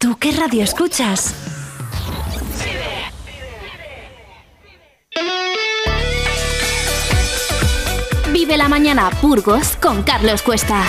¿Tú qué radio escuchas? Vive la mañana Burgos con Carlos Cuesta.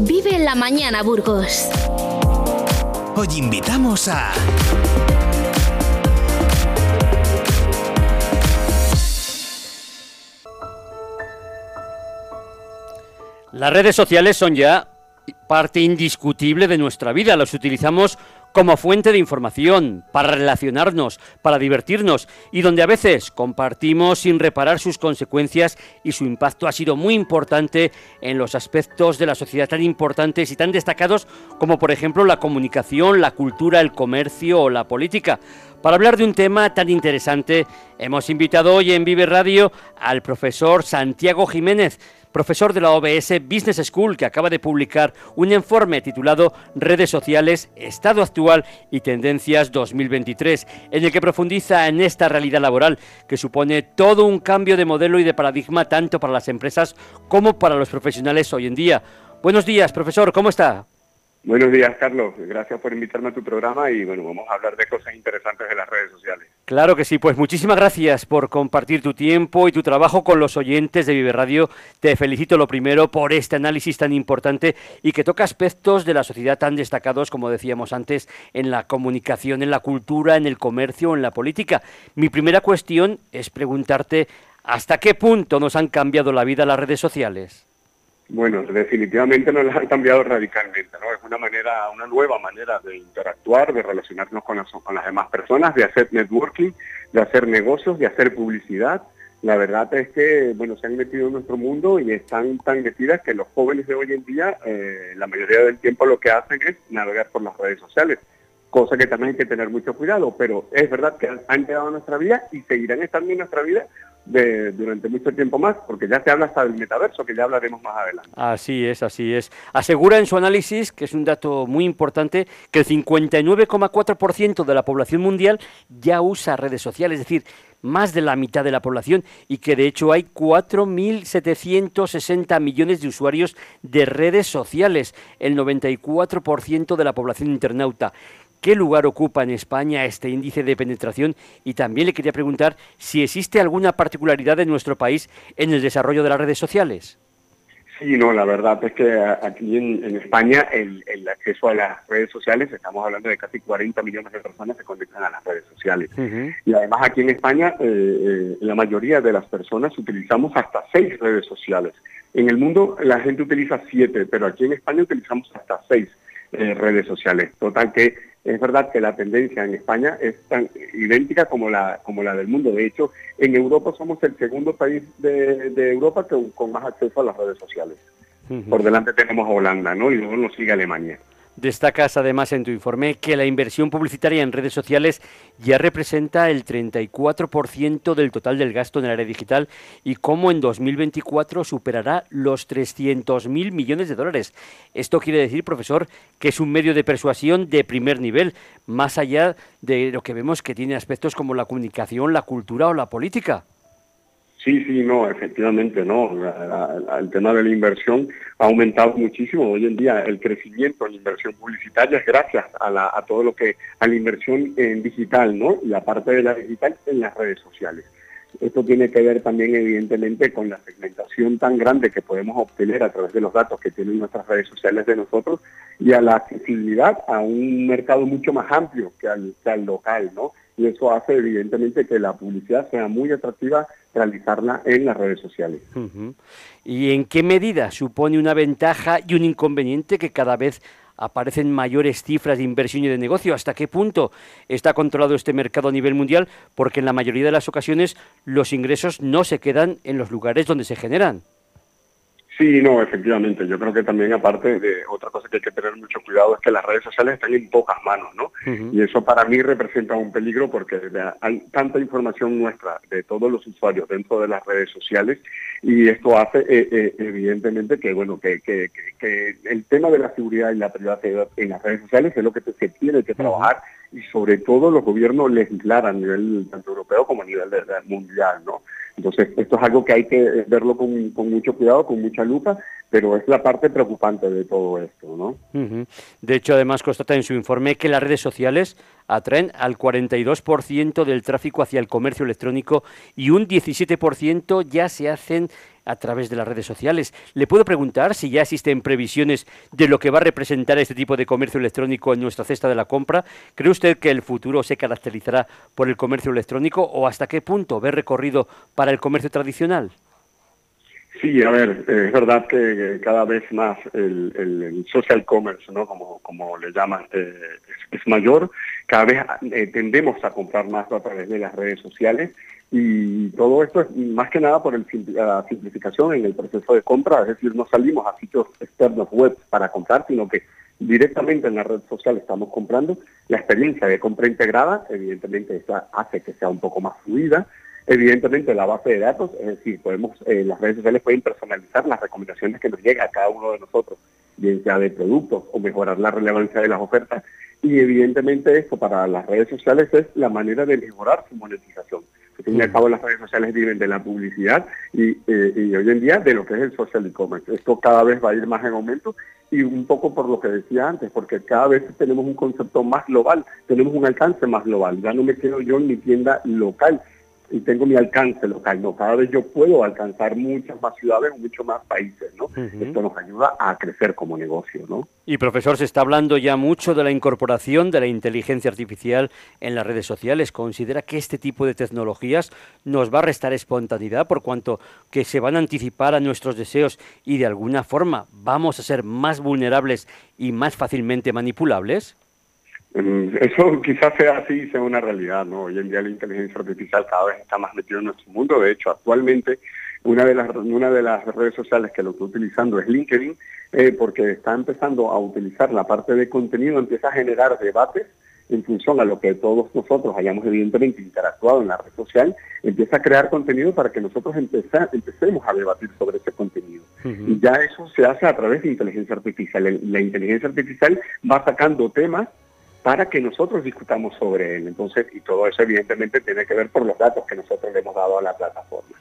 Vive la mañana Burgos. Hoy invitamos a... Las redes sociales son ya parte indiscutible de nuestra vida. Las utilizamos como fuente de información, para relacionarnos, para divertirnos y donde a veces compartimos sin reparar sus consecuencias y su impacto ha sido muy importante en los aspectos de la sociedad tan importantes y tan destacados como por ejemplo la comunicación, la cultura, el comercio o la política. Para hablar de un tema tan interesante, hemos invitado hoy en Vive Radio al profesor Santiago Jiménez, profesor de la OBS Business School, que acaba de publicar un informe titulado Redes sociales, Estado actual y Tendencias 2023, en el que profundiza en esta realidad laboral que supone todo un cambio de modelo y de paradigma tanto para las empresas como para los profesionales hoy en día. Buenos días, profesor, ¿cómo está? Buenos días, Carlos. Gracias por invitarme a tu programa y bueno, vamos a hablar de cosas interesantes de las redes sociales. Claro que sí, pues muchísimas gracias por compartir tu tiempo y tu trabajo con los oyentes de Vive Radio. Te felicito lo primero por este análisis tan importante y que toca aspectos de la sociedad tan destacados, como decíamos antes, en la comunicación, en la cultura, en el comercio, en la política. Mi primera cuestión es preguntarte hasta qué punto nos han cambiado la vida las redes sociales. Bueno, definitivamente nos las han cambiado radicalmente, ¿no? Es una manera, una nueva manera de interactuar, de relacionarnos con las, con las demás personas, de hacer networking, de hacer negocios, de hacer publicidad. La verdad es que, bueno, se han metido en nuestro mundo y están tan metidas que los jóvenes de hoy en día, eh, la mayoría del tiempo lo que hacen es navegar por las redes sociales, cosa que también hay que tener mucho cuidado, pero es verdad que han quedado en nuestra vida y seguirán estando en nuestra vida de, durante mucho tiempo más, porque ya se habla hasta del metaverso, que ya hablaremos más adelante. Así es, así es. Asegura en su análisis, que es un dato muy importante, que el 59,4% de la población mundial ya usa redes sociales, es decir, más de la mitad de la población, y que de hecho hay 4.760 millones de usuarios de redes sociales, el 94% de la población internauta. ¿Qué lugar ocupa en España este índice de penetración? Y también le quería preguntar si existe alguna particularidad en nuestro país en el desarrollo de las redes sociales. Sí, no, la verdad es que aquí en, España el, acceso a las redes sociales, estamos hablando de casi 40 millones de personas que se conectan a las redes sociales. Y además aquí en España eh, eh, la mayoría de las personas utilizamos hasta seis redes sociales. En el mundo la gente utiliza siete, pero aquí en España utilizamos hasta seis eh, redes sociales. Total que es verdad que la tendencia en España es tan idéntica como la, como la del mundo. De hecho, en Europa somos el segundo país de, Europa que, con más acceso a las redes sociales. Por delante tenemos a Holanda, ¿no? Y luego nos sigue Alemania. Destacas además en tu informe que la inversión publicitaria en redes sociales ya representa el 34% del total del gasto en el área digital y cómo en 2024 superará los 300.000 millones de dólares. Esto quiere decir, profesor, que es un medio de persuasión de primer nivel, más allá de lo que vemos que tiene aspectos como la comunicación, la cultura o la política. Sí, sí, no, efectivamente, no. el tema de la inversión ha aumentado muchísimo. Hoy en día el crecimiento en inversión publicitaria es gracias a, todo lo que, a la inversión en digital, ¿no? Y aparte de la digital, en las redes sociales. Esto tiene que ver también, evidentemente, con la segmentación tan grande que podemos obtener a través de los datos que tienen nuestras redes sociales de nosotros y a la accesibilidad a un mercado mucho más amplio que al, que al local, ¿no? Y eso hace evidentemente que la publicidad sea muy atractiva realizarla en las redes sociales. ¿Y en qué medida supone una ventaja y un inconveniente que cada vez aparecen mayores cifras de inversión y de negocio? ¿Hasta qué punto está controlado este mercado a nivel mundial? Porque en la mayoría de las ocasiones los ingresos no se quedan en los lugares donde se generan. Sí, no, efectivamente. Yo creo que también aparte de otra cosa que hay que tener mucho cuidado es que las redes sociales están en pocas manos, ¿no? Y eso para mí representa un peligro porque hay tanta información nuestra de todos los usuarios dentro de las redes sociales y esto hace eh, eh, evidentemente que bueno que, que, que, el tema de la seguridad y la privacidad en las redes sociales es lo que se tiene que trabajar y sobre todo los gobiernos legislar a nivel tanto europeo como a nivel mundial, ¿no? Entonces, esto es algo que hay que verlo con, mucho cuidado, con mucha lupa, pero es la parte preocupante de todo esto, ¿no? De hecho, además constata en su informe que las redes sociales atraen al 42% del tráfico hacia el comercio electrónico y un 17% ya se hacen a través de las redes sociales. ¿Le puedo preguntar si ya existen previsiones de lo que va a representar este tipo de comercio electrónico en nuestra cesta de la compra? ¿Cree usted que el futuro se caracterizará por el comercio electrónico o hasta qué punto ve recorrido para el comercio tradicional? Sí, a ver, es verdad que cada vez más el, social commerce, ¿no? como, como le llaman, eh, es, mayor. Cada vez eh, tendemos a comprar más a través de las redes sociales y todo esto es más que nada por la simplificación en el proceso de compra, es decir, no salimos a sitios externos web para comprar, sino que directamente en la red social estamos comprando. La experiencia de compra integrada, evidentemente, hace que sea un poco más fluida. Evidentemente, la base de datos, es decir, podemos, eh, las redes sociales pueden personalizar las recomendaciones que nos llega a cada uno de nosotros, bien sea de productos o mejorar la relevancia de las ofertas. Y evidentemente esto para las redes sociales es la manera de mejorar su monetización. Al fin y al cabo las redes sociales viven de la publicidad y, eh, y hoy en día de lo que es el social e-commerce. Esto cada vez va a ir más en aumento y un poco por lo que decía antes, porque cada vez tenemos un concepto más global, tenemos un alcance más global. Ya no me quedo yo en mi tienda local, y tengo mi alcance local, ¿no? Cada vez yo puedo alcanzar muchas más ciudades, muchos más países, ¿no? Esto nos ayuda a crecer como negocio, ¿no? Y profesor, se está hablando ya mucho de la incorporación de la inteligencia artificial en las redes sociales. ¿Considera que este tipo de tecnologías nos va a restar espontaneidad por cuanto que se van a anticipar a nuestros deseos y de alguna forma vamos a ser más vulnerables y más fácilmente manipulables? Mm, eso quizás sea así, sea una realidad, ¿no? Hoy en día la inteligencia artificial cada vez está más metida en nuestro mundo. De hecho, actualmente una de las, una de las redes sociales que lo estoy utilizando es LinkedIn, eh, porque está empezando a utilizar la parte de contenido, empieza a generar debates en función a lo que todos nosotros hayamos evidentemente interactuado en la red social, empieza a crear contenido para que nosotros empecemos a debatir sobre ese contenido. Y ya eso se hace a través de inteligencia artificial. La inteligencia artificial va sacando temas para que nosotros discutamos sobre él. Entonces, y todo eso evidentemente tiene que ver por los datos que nosotros le hemos dado a la plataforma.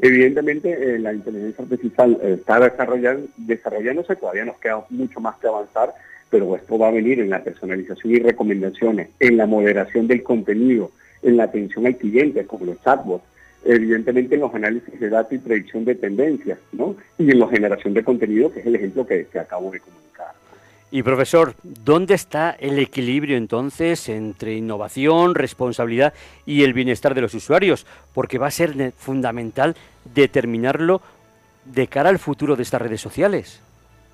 Evidentemente, eh, la inteligencia artificial eh, está desarrollando, desarrollándose, todavía nos queda mucho más que avanzar, pero esto va a venir en la personalización y recomendaciones, en la moderación del contenido, en la atención al cliente, como los chatbots, evidentemente en los análisis de datos y predicción de tendencias, ¿no? Y en la generación de contenido, que es el ejemplo que, que acabo de comunicar. Y profesor, ¿dónde está el equilibrio entonces entre innovación, responsabilidad y el bienestar de los usuarios? Porque va a ser fundamental determinarlo de cara al futuro de estas redes sociales.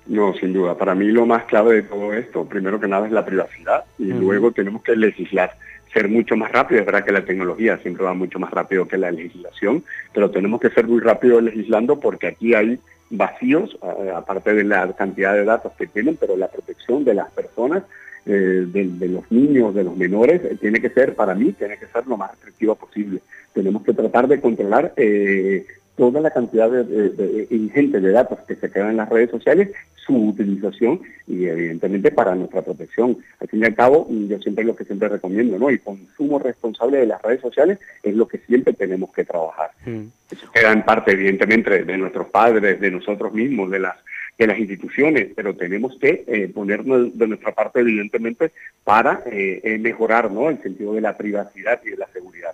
No, sin duda. Para mí lo más clave de todo esto, primero que nada, es la privacidad y luego tenemos que legislar, ser mucho más rápido. Es verdad que la tecnología siempre va mucho más rápido que la legislación, pero tenemos que ser muy rápido legislando porque aquí hay vacíos, aparte de la cantidad de datos que tienen, pero la protección de las personas, eh, de, los niños, de los menores, eh, tiene que ser, para mí, tiene que ser lo más restrictiva posible. Tenemos que tratar de controlar eh, toda la cantidad de, ingente de datos que se quedan en las redes sociales, su utilización y evidentemente para nuestra protección. Al fin y al cabo, yo siempre lo que siempre recomiendo, ¿no? El consumo responsable de las redes sociales es lo que siempre tenemos que trabajar. Mm. Eso queda en parte, evidentemente, de nuestros padres, de nosotros mismos, de las de las instituciones, pero tenemos que eh, ponernos de nuestra parte, evidentemente, para eh, eh, mejorar ¿no? el sentido de la privacidad y de la seguridad.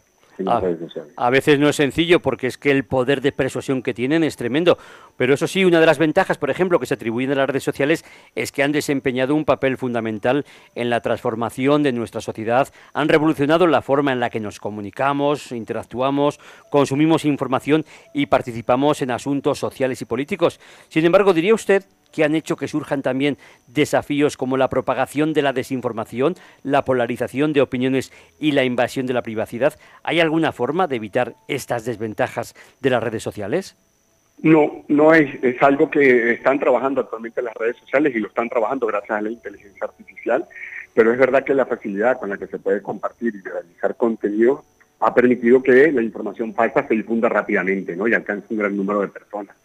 A, veces no es sencillo porque es que el poder de persuasión que tienen es tremendo. Pero eso sí, una de las ventajas, por ejemplo, que se atribuyen a las redes sociales es que han desempeñado un papel fundamental en la transformación de nuestra sociedad, han revolucionado la forma en la que nos comunicamos, interactuamos, consumimos información y participamos en asuntos sociales y políticos. Sin embargo, diría usted que han hecho que surjan también desafíos como la propagación de la desinformación, la polarización de opiniones y la invasión de la privacidad. ¿Hay alguna forma de evitar estas desventajas de las redes sociales? No, no es, es algo que están trabajando actualmente las redes sociales y lo están trabajando gracias a la inteligencia artificial, pero es verdad que la facilidad con la que se puede compartir y realizar contenido ha permitido que la información falsa se difunda rápidamente ¿no? y alcance un gran número de personas.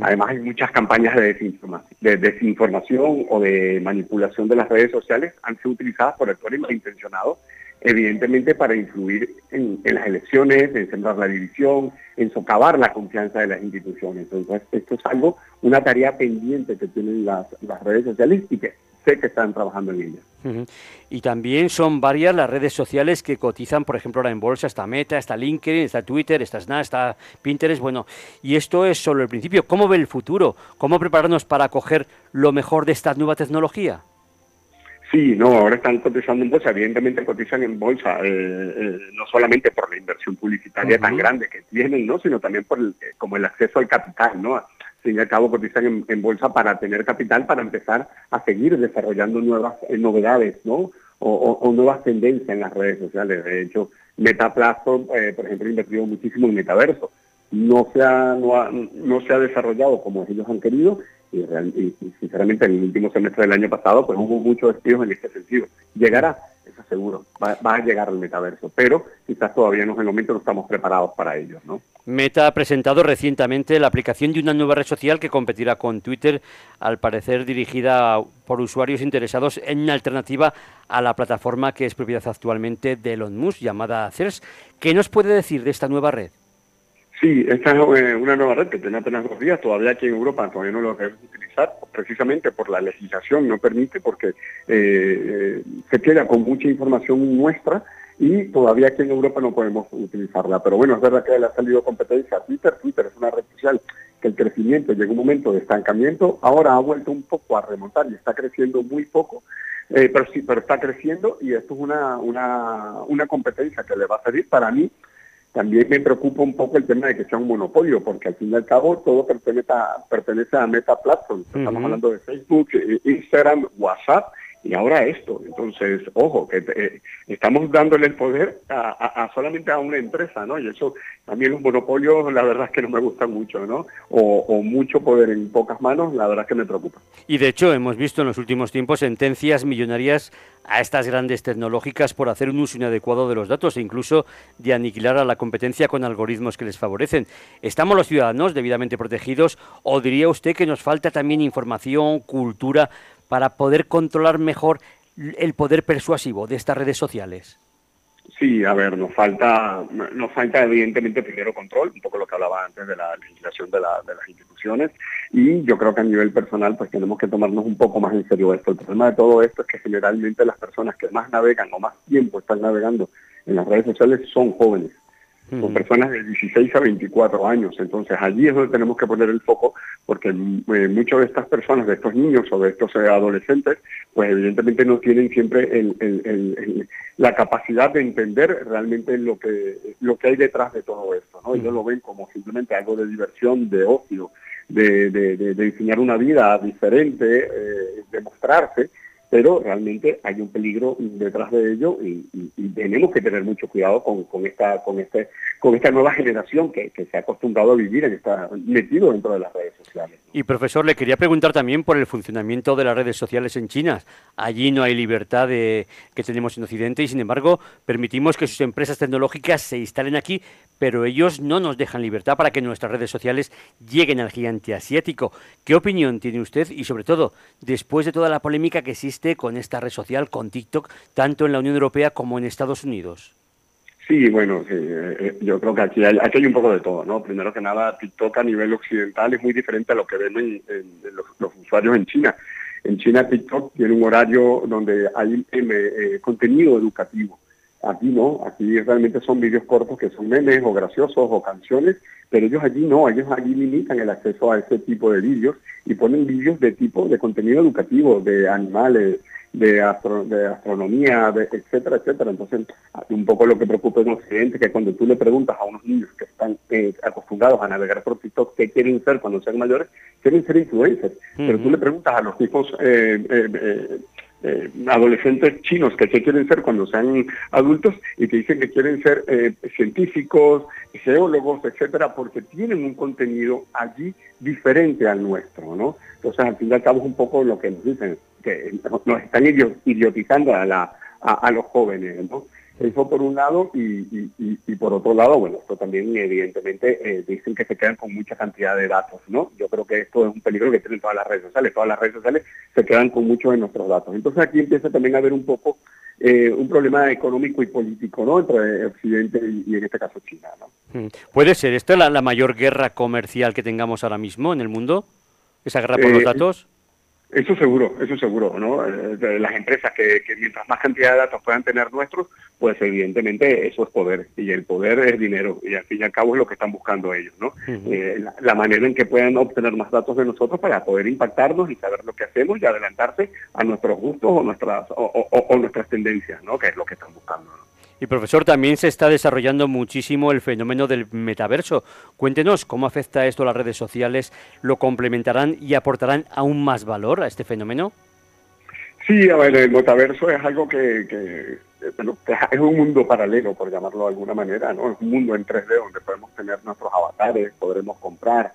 Además hay muchas campañas de desinformación, de desinformación o de manipulación de las redes sociales han sido utilizadas por actores malintencionados evidentemente para influir en, las elecciones, en sembrar la división, en socavar la confianza de las instituciones. Entonces, esto es algo, una tarea pendiente que tienen las, redes sociales y que sé que están trabajando en ella. Y también son varias las redes sociales que cotizan, por ejemplo, ahora en bolsa, está Meta, está LinkedIn, está Twitter, está Snap, está Pinterest, bueno, y esto es solo el principio. ¿Cómo ve el futuro? ¿Cómo prepararnos para acoger lo mejor de esta nueva tecnología? Sí, no, ahora están cotizando en bolsa, evidentemente cotizan en bolsa, eh, eh, no solamente por la inversión publicitaria tan grande que tienen, ¿no? sino también por el, como el acceso al capital, ¿no? Fin y al cabo cotizan en, bolsa para tener capital, para empezar a seguir desarrollando nuevas novedades, ¿no? O, nuevas tendencias en las redes sociales. De hecho, Meta Platform, por ejemplo, ha invertido muchísimo en metaverso. No se ha, no, no se ha desarrollado como ellos han querido y, sinceramente en el último semestre del año pasado pues hubo muchos despidos en este sentido. Llegará, eso seguro, va, a llegar al metaverso, pero quizás todavía en el momento no estamos preparados para ello. ¿no? Meta ha presentado recientemente la aplicación de una nueva red social que competirá con Twitter, al parecer dirigida por usuarios interesados en una alternativa a la plataforma que es propiedad actualmente de Elon Musk, llamada CERS. ¿Qué nos puede decir de esta nueva red? Sí, esta es eh, una nueva red que tiene apenas dos días, todavía aquí en Europa todavía no lo debemos utilizar, precisamente por la legislación no permite, porque eh, eh, se queda con mucha información nuestra y todavía aquí en Europa no podemos utilizarla. Pero bueno, es verdad que le ha salido competencia a Twitter. Twitter es una red social que el crecimiento llegó un momento de estancamiento, ahora ha vuelto un poco a remontar y está creciendo muy poco, pero sí, pero está creciendo y esto es una, una, una competencia que le va a salir para mí también me preocupa un poco el tema de que sea un monopolio, porque al fin y al cabo todo pertenece a, pertenece a Meta Platform. Estamos hablando de Facebook, eh, Instagram, WhatsApp y ahora esto. Entonces, ojo, que eh, estamos dándole el poder a, solamente a una empresa, ¿no? Y eso también los monopolios, la verdad es que no me gustan mucho, ¿no? O, mucho poder en pocas manos, la verdad es que me preocupa. Y de hecho, hemos visto en los últimos tiempos sentencias millonarias a estas grandes tecnológicas por hacer un uso inadecuado de los datos e incluso de aniquilar a la competencia con algoritmos que les favorecen. ¿Estamos los ciudadanos debidamente protegidos o diría usted que nos falta también información, cultura para poder controlar mejor el poder persuasivo de estas redes sociales? Sí, a ver, nos falta, nos falta evidentemente primero control, un poco lo que hablaba antes de la legislación de, de las instituciones, y yo creo que a nivel personal pues tenemos que tomarnos un poco más en serio esto. El problema de todo esto es que generalmente las personas que más navegan o más tiempo están navegando en las redes sociales son jóvenes con personas de 16 a 24 años. Entonces allí es donde tenemos que poner el foco porque eh, muchas de estas personas, de estos niños o de estos eh, adolescentes, pues evidentemente no tienen siempre la capacidad de entender realmente lo que, lo que hay detrás de todo esto. ¿no? Ellos lo ven como simplemente algo de diversión, de ocio, de, de, enseñar una vida diferente, eh, de mostrarse pero realmente hay un peligro detrás de ello y, tenemos que tener mucho cuidado con, esta con este con esta nueva generación que, se ha acostumbrado a vivir en esta metido dentro de las redes sociales. Y profesor, le quería preguntar también por el funcionamiento de las redes sociales en China. Allí no hay libertad de, que tenemos en Occidente y sin embargo permitimos que sus empresas tecnológicas se instalen aquí, pero ellos no nos dejan libertad para que nuestras redes sociales lleguen al gigante asiático. ¿Qué opinión tiene usted y sobre todo después de toda la polémica que existe con esta red social, con TikTok, tanto en la Unión Europea como en Estados Unidos? Sí, bueno, eh, eh, yo creo que aquí hay, un poco de todo, ¿no? Primero que nada, TikTok a nivel occidental es muy diferente a lo que ven en, los, usuarios en China. En China TikTok tiene un horario donde hay eh, contenido educativo. Aquí no, aquí realmente son vídeos cortos que son memes o graciosos o canciones, pero ellos allí no, ellos allí limitan el acceso a ese tipo de vídeos y ponen vídeos de tipo de contenido educativo, de animales, de, de astronomía, de, etcétera, etcétera. Entonces, un poco lo que preocupa en Occidente, que cuando tú le preguntas a unos niños que están eh, acostumbrados a navegar por TikTok qué quieren ser cuando sean mayores, quieren ser influencers. Pero tú le preguntas a los tipos eh, eh, eh, adolescentes chinos que se quieren ser cuando sean adultos y que dicen que quieren ser eh, científicos, geólogos, etcétera, porque tienen un contenido allí diferente al nuestro, ¿no? Entonces, al fin y un poco lo que nos dicen, que nos están idiotizando a, la, a los jóvenes, ¿no? Eso por un lado y, por otro lado, bueno, esto también evidentemente eh, dicen que se quedan con mucha cantidad de datos, ¿no? Yo creo que esto es un peligro que tienen todas las redes sociales, todas las redes sociales se quedan con muchos de nuestros datos. Entonces aquí empieza también a haber un poco eh, un problema económico y político, ¿no? Entre Occidente y, en este caso China, ¿no? Mm. ¿Puede ser esta la, la, mayor guerra comercial que tengamos ahora mismo en el mundo? ¿Esa guerra por los eh, datos? Eso seguro, eso seguro, ¿no? Eh, las empresas que, mientras más cantidad de datos puedan tener nuestros, pues evidentemente eso es poder, y el poder es dinero, y al fin y al cabo es lo que están buscando ellos, ¿no? Eh, la, manera en que puedan obtener más datos de nosotros para poder impactarnos y saber lo que hacemos y adelantarse a nuestros gustos o nuestras, o, nuestras tendencias, ¿no? Que es lo que están buscando, ¿no? Y profesor, también se está desarrollando muchísimo el fenómeno del metaverso. Cuéntenos cómo afecta esto a las redes sociales, lo complementarán y aportarán aún más valor a este fenómeno. Sí, a ver, el metaverso es algo que, es un mundo paralelo, por llamarlo de alguna manera, ¿no? Es un mundo en 3D donde podemos tener nuestros avatares, podremos comprar,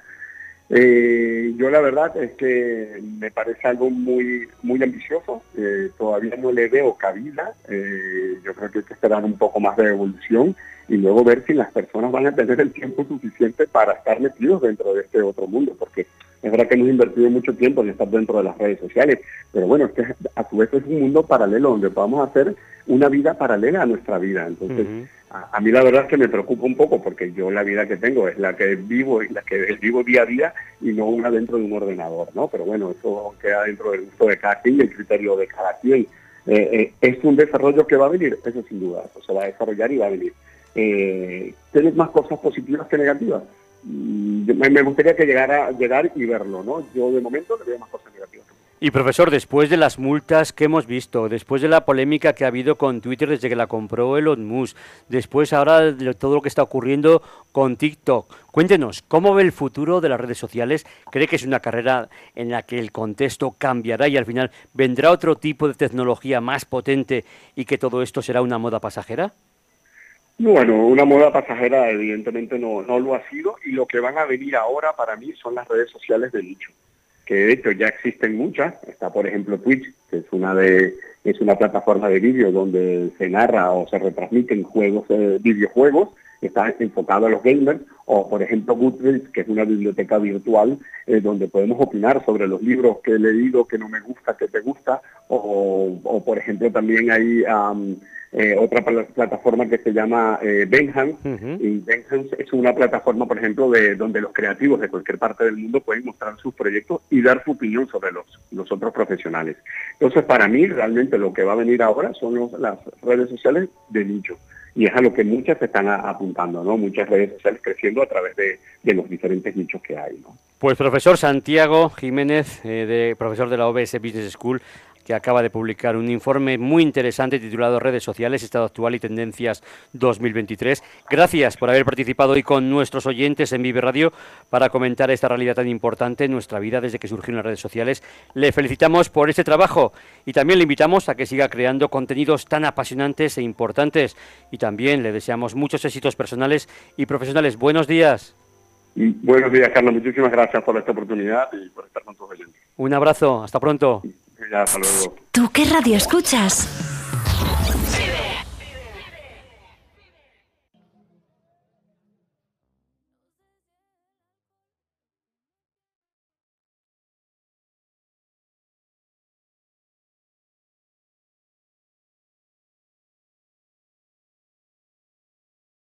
eh, yo la verdad es que me parece algo muy muy ambicioso, eh, todavía no le veo cabida, eh, yo creo que hay que esperar un poco más de evolución y luego ver si las personas van a tener el tiempo suficiente para estar metidos dentro de este otro mundo, porque es verdad que hemos invertido mucho tiempo en estar dentro de las redes sociales, pero bueno, es que a su vez es un mundo paralelo donde podamos hacer una vida paralela a nuestra vida. Entonces, a, mí la verdad es que me preocupa un poco porque yo la vida que tengo es la que vivo y la que vivo día a día y no una dentro de un ordenador, ¿no? Pero bueno, eso queda dentro del gusto de cada quien y el criterio de cada quien. Eh, eh, ¿Es un desarrollo que va a venir? Eso sin duda, eso se va a desarrollar y va a venir. Eh, ¿Tienes más cosas positivas que negativas? Mm, me gustaría que llegara llegar y verlo, ¿no? Yo de momento le veo más cosas negativas. Y profesor, después de las multas que hemos visto, después de la polémica que ha habido con Twitter desde que la compró Elon Musk, después ahora de todo lo que está ocurriendo con TikTok, cuéntenos, ¿cómo ve el futuro de las redes sociales? ¿Cree que es una carrera en la que el contexto cambiará y al final vendrá otro tipo de tecnología más potente y que todo esto será una moda pasajera? Bueno, una moda pasajera evidentemente no, no lo ha sido y lo que van a venir ahora para mí son las redes sociales de nicho, que de hecho ya existen muchas. Está por ejemplo Twitch, que es una de es una plataforma de vídeo donde se narra o se retransmiten juegos, eh, videojuegos, está enfocado a los gamers, o por ejemplo Goodreads, que es una biblioteca virtual eh, donde podemos opinar sobre los libros que he leído, que no me gusta, que te gusta, o, o por ejemplo también hay eh, otra plataforma que se llama eh, Benham. Y Benham es una plataforma, por ejemplo, de donde los creativos de cualquier parte del mundo pueden mostrar sus proyectos y dar su opinión sobre los, los otros profesionales. Entonces, para mí, realmente lo que va a venir ahora son las redes sociales de nicho. Y es a lo que muchas se están apuntando, ¿no? Muchas redes sociales creciendo a través de, de los diferentes nichos que hay, ¿no? Pues profesor Santiago Jiménez, eh, de profesor de la OBS Business School, que acaba de publicar un informe muy interesante titulado Redes sociales, Estado actual y tendencias 2023. Gracias por haber participado hoy con nuestros oyentes en Vive Radio para comentar esta realidad tan importante en nuestra vida desde que surgieron las redes sociales. Le felicitamos por este trabajo y también le invitamos a que siga creando contenidos tan apasionantes e importantes y también le deseamos muchos éxitos personales y profesionales. Buenos días. Buenos días, Carlos. Muchísimas gracias por esta oportunidad y por estar con tus oyentes. Un abrazo. Hasta pronto. Ya, hasta luego. ¿Tú qué radio escuchas?